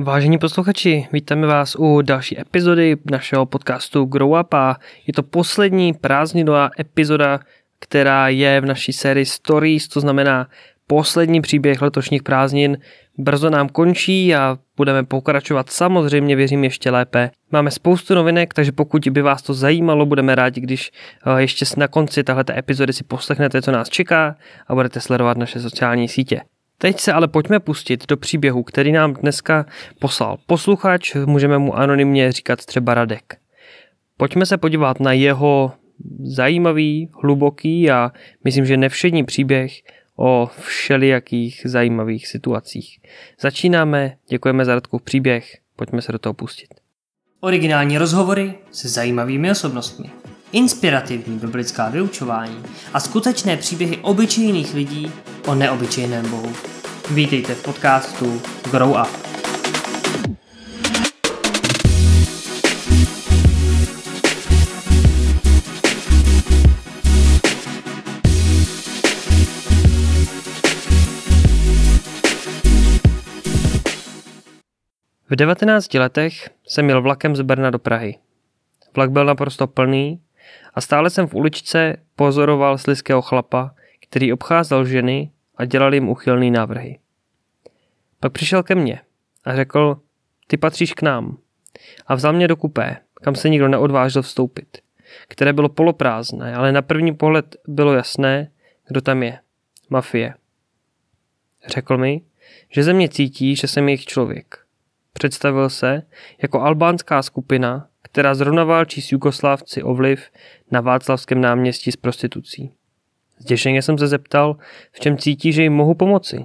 Vážení posluchači, vítáme vás u další epizody našeho podcastu Grow Up a je to poslední prázdninová epizoda, která je v naší sérii Stories, to znamená poslední příběh letošních prázdnin. Brzo nám končí a budeme pokračovat samozřejmě, věřím, ještě lépe. Máme spoustu novinek, takže pokud by vás to zajímalo, budeme rádi, když eh, ještě na konci tahle epizody si poslechnete, co nás čeká a budete sledovat naše sociální sítě. Teď se ale pojďme pustit do příběhu, který nám dneska poslal posluchač, můžeme mu anonymně říkat třeba Radek. Pojďme se podívat na jeho zajímavý, hluboký a myslím, že nevšední příběh o všelijakých zajímavých situacích. Začínáme, děkujeme za Radkův příběh, pojďme se do toho pustit. Originální rozhovory se zajímavými osobnostmi inspirativní biblická vyučování a skutečné příběhy obyčejných lidí o neobyčejném Bohu. Vítejte v podcastu Grow Up. V 19 letech jsem jel vlakem z Brna do Prahy. Vlak byl naprosto plný a stále jsem v uličce pozoroval slizkého chlapa, který obcházel ženy a dělal jim uchylný návrhy. Pak přišel ke mně a řekl, ty patříš k nám. A vzal mě do kupé, kam se nikdo neodvážil vstoupit, které bylo poloprázdné, ale na první pohled bylo jasné, kdo tam je. Mafie. Řekl mi, že ze mě cítí, že jsem jejich člověk. Představil se jako albánská skupina, která zrovna válčí s Jugoslávci o vliv na Václavském náměstí s prostitucí. Zděšeně jsem se zeptal, v čem cítí, že jim mohu pomoci.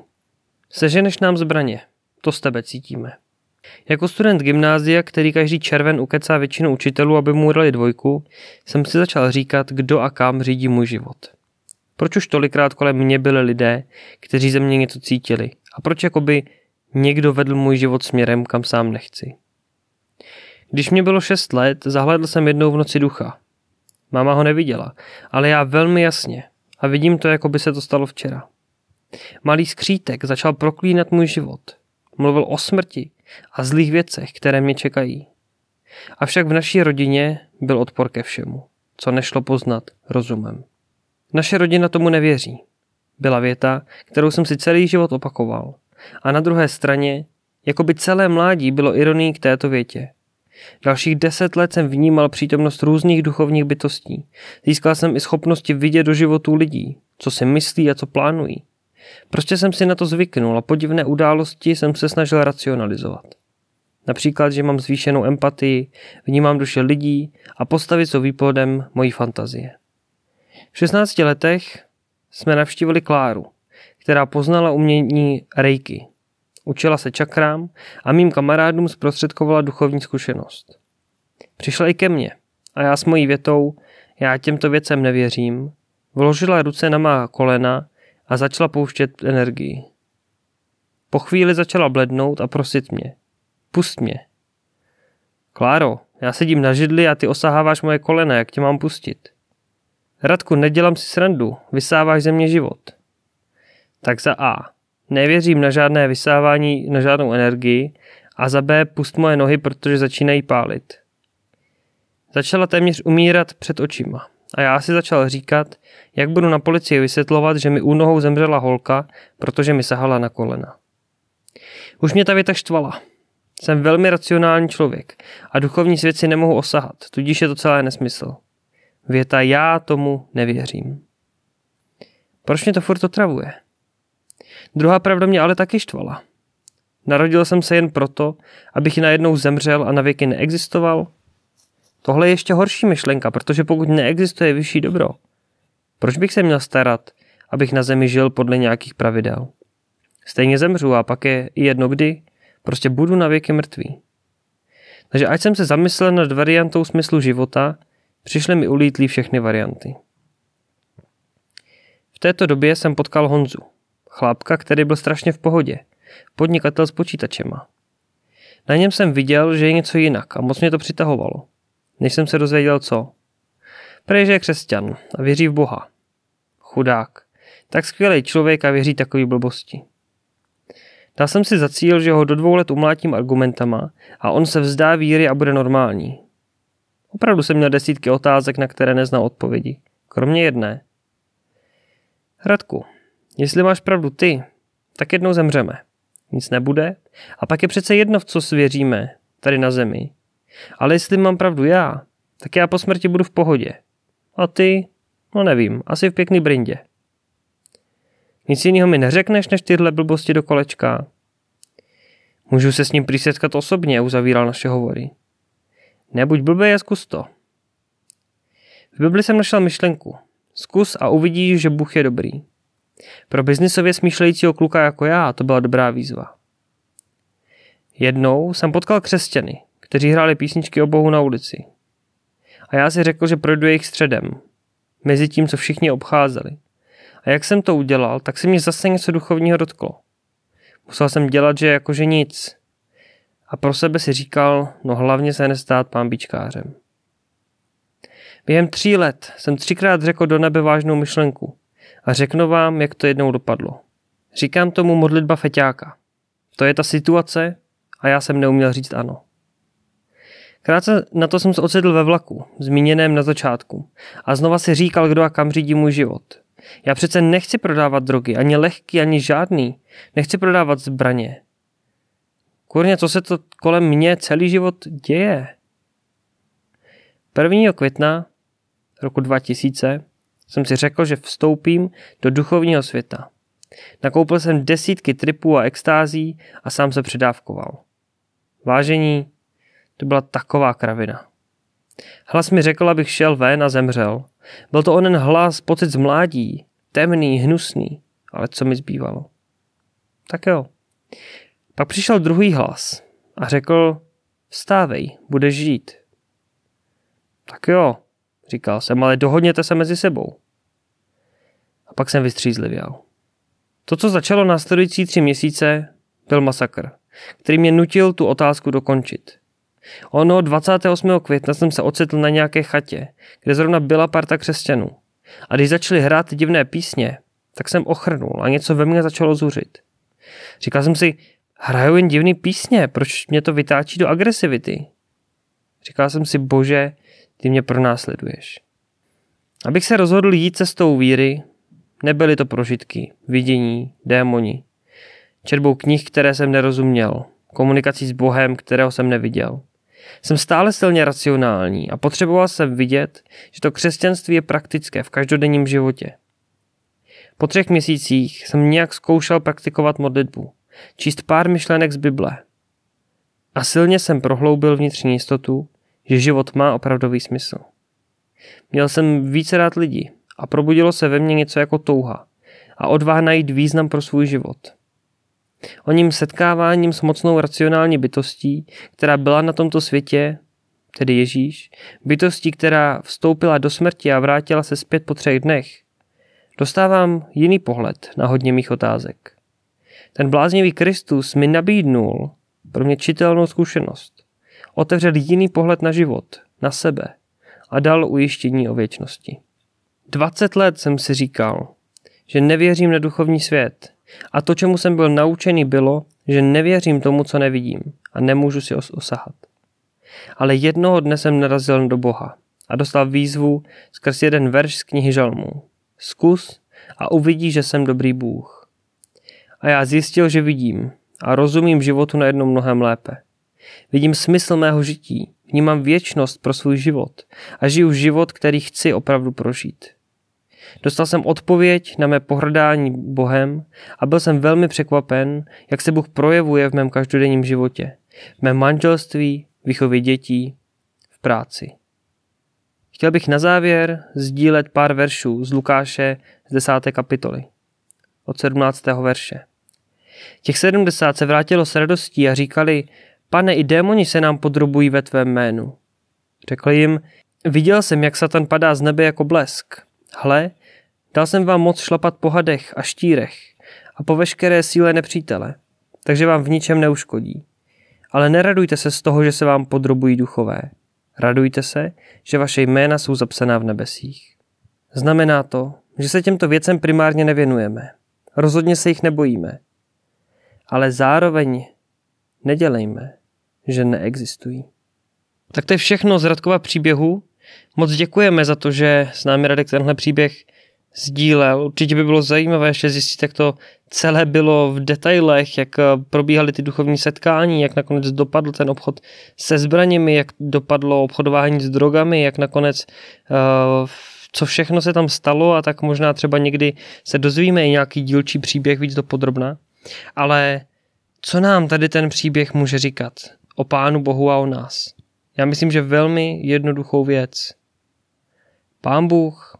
Seženeš nám zbraně, to z tebe cítíme. Jako student gymnázia, který každý červen ukecá většinu učitelů, aby mu dali dvojku, jsem si začal říkat, kdo a kam řídí můj život. Proč už tolikrát kolem mě byli lidé, kteří ze mě něco cítili? A proč jakoby někdo vedl můj život směrem, kam sám nechci? Když mě bylo šest let, zahledl jsem jednou v noci ducha. Máma ho neviděla, ale já velmi jasně a vidím to, jako by se to stalo včera. Malý skřítek začal proklínat můj život. Mluvil o smrti a zlých věcech, které mě čekají. Avšak v naší rodině byl odpor ke všemu, co nešlo poznat rozumem. Naše rodina tomu nevěří. Byla věta, kterou jsem si celý život opakoval. A na druhé straně, jako by celé mládí bylo ironií k této větě. Dalších deset let jsem vnímal přítomnost různých duchovních bytostí. Získal jsem i schopnosti vidět do životů lidí, co si myslí a co plánují. Prostě jsem si na to zvyknul a podivné události jsem se snažil racionalizovat. Například, že mám zvýšenou empatii, vnímám duše lidí a postavy jsou výplodem mojí fantazie. V 16 letech jsme navštívili Kláru, která poznala umění rejky, Učila se čakrám a mým kamarádům zprostředkovala duchovní zkušenost. Přišla i ke mně a já s mojí větou já těmto věcem nevěřím, vložila ruce na má kolena a začala pouštět energii. Po chvíli začala blednout a prosit mě. Pust mě. Kláro, já sedím na židli a ty osaháváš moje kolena, jak tě mám pustit? Radku, nedělám si srandu, vysáváš ze mě život. Tak za A. Nevěřím na žádné vysávání, na žádnou energii a za B pust moje nohy, protože začínají pálit. Začala téměř umírat před očima a já si začal říkat, jak budu na policii vysvětlovat, že mi u nohou zemřela holka, protože mi sahala na kolena. Už mě ta věta štvala. Jsem velmi racionální člověk a duchovní svět si nemohu osahat, tudíž je to celé nesmysl. Věta já tomu nevěřím. Proč mě to furt otravuje? Druhá pravda mě ale taky štvala. Narodil jsem se jen proto, abych najednou zemřel a navěky neexistoval? Tohle je ještě horší myšlenka, protože pokud neexistuje vyšší dobro, proč bych se měl starat, abych na zemi žil podle nějakých pravidel? Stejně zemřu a pak je jedno kdy, prostě budu na věky mrtvý. Takže ať jsem se zamyslel nad variantou smyslu života, přišly mi ulítlí všechny varianty. V této době jsem potkal Honzu. Chlápka, který byl strašně v pohodě. Podnikatel s počítačema. Na něm jsem viděl, že je něco jinak a moc mě to přitahovalo. Než jsem se dozvěděl co. Prej, že je křesťan a věří v Boha. Chudák. Tak skvělý člověk a věří takový blbosti. Dal jsem si za cíl, že ho do dvou let umlátím argumentama a on se vzdá víry a bude normální. Opravdu jsem měl desítky otázek, na které neznal odpovědi. Kromě jedné. Radku, jestli máš pravdu ty, tak jednou zemřeme. Nic nebude a pak je přece jedno, v co svěříme, tady na zemi. Ale jestli mám pravdu já, tak já po smrti budu v pohodě. A ty, no nevím, asi v pěkný brindě. Nic jiného mi neřekneš, než tyhle blbosti do kolečka. Můžu se s ním přisetkat osobně, uzavíral naše hovory. Nebuď blbý a zkus to. V Bibli jsem našel myšlenku. Zkus a uvidíš, že Bůh je dobrý. Pro biznisově smýšlejícího kluka jako já to byla dobrá výzva. Jednou jsem potkal křesťany, kteří hráli písničky o Bohu na ulici. A já si řekl, že projdu jejich středem, mezi tím, co všichni obcházeli. A jak jsem to udělal, tak se mě zase něco duchovního dotklo. Musel jsem dělat, že jakože nic. A pro sebe si říkal, no hlavně se nestát pán Během tří let jsem třikrát řekl do nebe vážnou myšlenku a řeknu vám, jak to jednou dopadlo. Říkám tomu modlitba feťáka. To je ta situace a já jsem neuměl říct ano. Krátce na to jsem se ocitl ve vlaku, zmíněném na začátku, a znova si říkal, kdo a kam řídí můj život. Já přece nechci prodávat drogy, ani lehký, ani žádný. Nechci prodávat zbraně. Kurně, co se to kolem mě celý život děje? 1. května roku 2000 jsem si řekl, že vstoupím do duchovního světa. Nakoupil jsem desítky tripů a extází a sám se předávkoval. Vážení, to byla taková kravina. Hlas mi řekl, abych šel ven a zemřel. Byl to onen hlas, pocit z mládí, temný, hnusný, ale co mi zbývalo? Tak jo. Pak přišel druhý hlas a řekl, vstávej, budeš žít. Tak jo, říkal jsem, ale dohodněte se mezi sebou. A pak jsem vystřízlivěl. To, co začalo následující tři měsíce, byl masakr, který mě nutil tu otázku dokončit. Ono 28. května jsem se ocitl na nějaké chatě, kde zrovna byla parta křesťanů. A když začali hrát divné písně, tak jsem ochrnul a něco ve mně začalo zuřit. Říkal jsem si, hrajou jen divné písně, proč mě to vytáčí do agresivity? Říkal jsem si, bože, ty mě pronásleduješ. Abych se rozhodl jít cestou víry, nebyly to prožitky, vidění, démoni. Četbou knih, které jsem nerozuměl, komunikací s Bohem, kterého jsem neviděl. Jsem stále silně racionální a potřeboval jsem vidět, že to křesťanství je praktické v každodenním životě. Po třech měsících jsem nějak zkoušel praktikovat modlitbu, číst pár myšlenek z Bible. A silně jsem prohloubil vnitřní jistotu, že život má opravdový smysl. Měl jsem více rád lidi a probudilo se ve mně něco jako touha a odvaha najít význam pro svůj život. O ním setkáváním s mocnou racionální bytostí, která byla na tomto světě, tedy Ježíš, bytostí, která vstoupila do smrti a vrátila se zpět po třech dnech, dostávám jiný pohled na hodně mých otázek. Ten bláznivý Kristus mi nabídnul pro mě čitelnou zkušenost. Otevřel jiný pohled na život, na sebe a dal ujištění o věčnosti. 20 let jsem si říkal, že nevěřím na duchovní svět a to, čemu jsem byl naučený, bylo, že nevěřím tomu, co nevidím a nemůžu si os- osahat. Ale jednoho dne jsem narazil do Boha a dostal výzvu skrz jeden verš z knihy Žalmů. Zkus a uvidí, že jsem dobrý Bůh. A já zjistil, že vidím a rozumím životu na jednom mnohem lépe. Vidím smysl mého žití, vnímám věčnost pro svůj život a žiju život, který chci opravdu prožít. Dostal jsem odpověď na mé pohrdání Bohem a byl jsem velmi překvapen, jak se Bůh projevuje v mém každodenním životě, v mém manželství, výchově dětí, v práci. Chtěl bych na závěr sdílet pár veršů z Lukáše z 10. kapitoly, od 17. verše. Těch 70 se vrátilo s radostí a říkali, pane, i démoni se nám podrobují ve tvém jménu. Řekl jim, viděl jsem, jak Satan padá z nebe jako blesk. Hle, dal jsem vám moc šlapat po hadech a štírech a po veškeré síle nepřítele, takže vám v ničem neuškodí. Ale neradujte se z toho, že se vám podrobují duchové. Radujte se, že vaše jména jsou zapsaná v nebesích. Znamená to, že se těmto věcem primárně nevěnujeme. Rozhodně se jich nebojíme. ale zároveň nedělejme, že neexistují. Tak to je všechno z Radkova příběhu. Moc děkujeme za to, že s námi Radek tenhle příběh sdílel. Určitě by bylo zajímavé ještě zjistit, jak to celé bylo v detailech, jak eh, probíhaly ty duchovní setkání, jak nakonec dopadl ten obchod se zbraněmi, jak dopadlo obchodování s drogami, jak nakonec uh, co všechno se tam stalo a tak možná třeba někdy se dozvíme i nějaký dílčí příběh víc do podrobna. Ale co nám tady ten příběh může říkat o Pánu Bohu a o nás? Já myslím, že velmi jednoduchou věc. Pán Bůh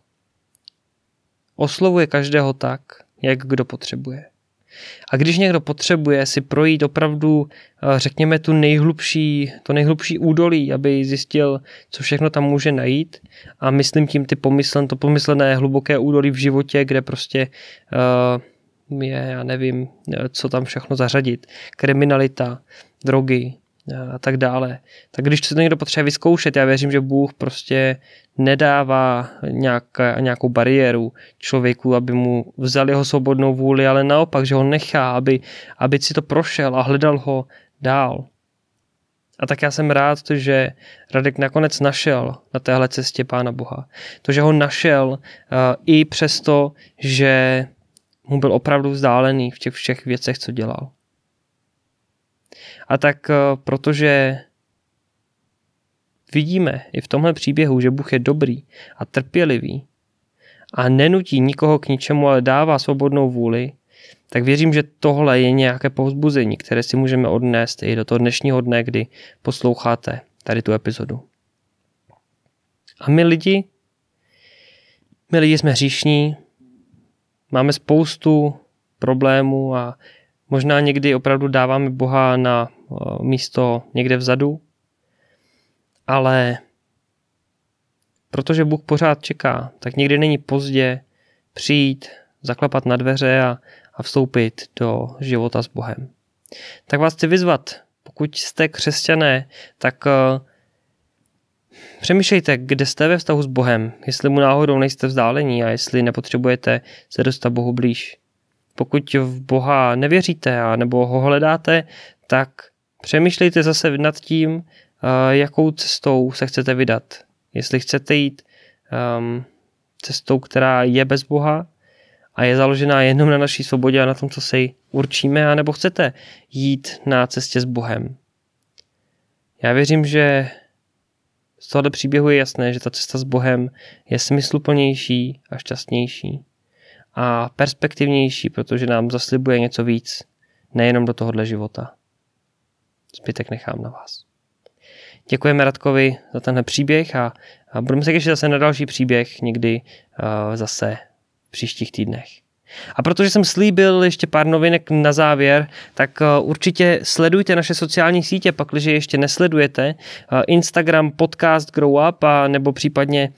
oslovuje každého tak, jak kdo potřebuje. A když někdo potřebuje si projít opravdu, eh, řekněme, tu nejhlubší, to nejhlubší údolí, aby zjistil, co všechno tam může najít, a myslím tím ty pomyslen, to pomyslené hluboké údolí v životě, kde prostě uh, je, já nevím, eh, co tam všechno zařadit, kriminalita, drogy, a tak dále. Tak když to někdo potřebuje vyzkoušet, já věřím, že Bůh prostě nedává nějaká, nějakou bariéru člověku, aby mu vzal jeho svobodnou vůli, ale naopak, že ho nechá, aby, aby si to prošel a hledal ho dál. A tak já jsem rád, že Radek nakonec našel na téhle cestě Pána Boha. To, že ho našel uh, i přesto, že mu byl opravdu vzdálený v těch všech věcech, co dělal. A tak uh, protože Vidíme i v tomhle příběhu, že Bůh je dobrý a trpělivý a nenutí nikoho k ničemu, ale dává svobodnou vůli, tak věřím, že tohle je nějaké povzbuzení, které si můžeme odnést i do toho dnešního dne, kdy posloucháte tady tu epizodu. A my lidi, my lidi jsme hříšní, máme spoustu problémů a možná někdy opravdu dáváme Boha na místo někde vzadu, ale protože Bůh pořád čeká, tak nikdy není pozdě přijít, zaklepat na dveře a, a vstoupit do života s Bohem. Tak vás chci vyzvat, pokud jste křesťané, tak uh, přemýšlejte, kde jste ve vztahu s Bohem, jestli mu náhodou nejste vzdálení a jestli nepotřebujete se dostat Bohu blíž. Pokud v Boha nevěříte a nebo ho hledáte, tak přemýšlejte zase nad tím, jakou cestou se chcete vydat. Jestli chcete jít um, cestou, která je bez Boha a je založená jenom na naší svobodě a na tom, co si určíme, anebo chcete jít na cestě s Bohem. Já věřím, že z tohoto příběhu je jasné, že ta cesta s Bohem je smysluplnější a šťastnější a perspektivnější, protože nám zaslibuje něco víc, nejenom do tohohle života. Zbytek nechám na vás. Děkujeme Radkovi za tenhle příběh a, a budeme se těšit zase na další příběh někdy uh, zase v příštích týdnech. A protože jsem slíbil ještě pár novinek na závěr, tak uh, určitě sledujte naše sociální sítě, pakliže ještě nesledujete. Uh, Instagram, podcast Grow Up a nebo případně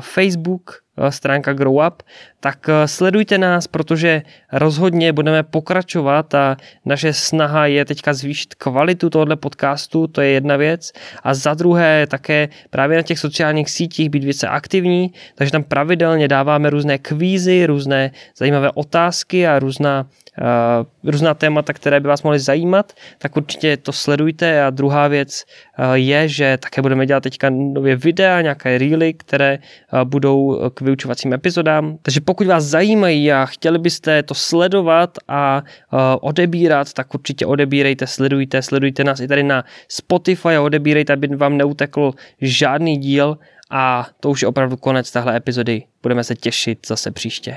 Facebook, Eh, stránka Grow Up, tak eh, sledujte nás, protože rozhodně budeme pokračovat a naše snaha je teďka zvýšit kvalitu tohoto podcastu, to je jedna věc. A za druhé také právě na těch sociálních sítích být více aktivní, takže tam pravidelně dáváme různé kvízy, různé zajímavé otázky a různá uh, různá témata, které by vás mohly zajímat, tak určitě to sledujte. A druhá věc uh, je, že také budeme dělat teďka nově videa, nějaké reely, které uh, budou k vyučovacím epizodám. Takže pokud vás zajímají a chtěli byste to sledovat a uh, odebírat, tak určitě odebírejte, sledujte, sledujte nás i tady na Spotify a odebírejte, aby vám neutekl žádný díl a to už je opravdu konec téhle epizody. Budeme se těšit zase příště.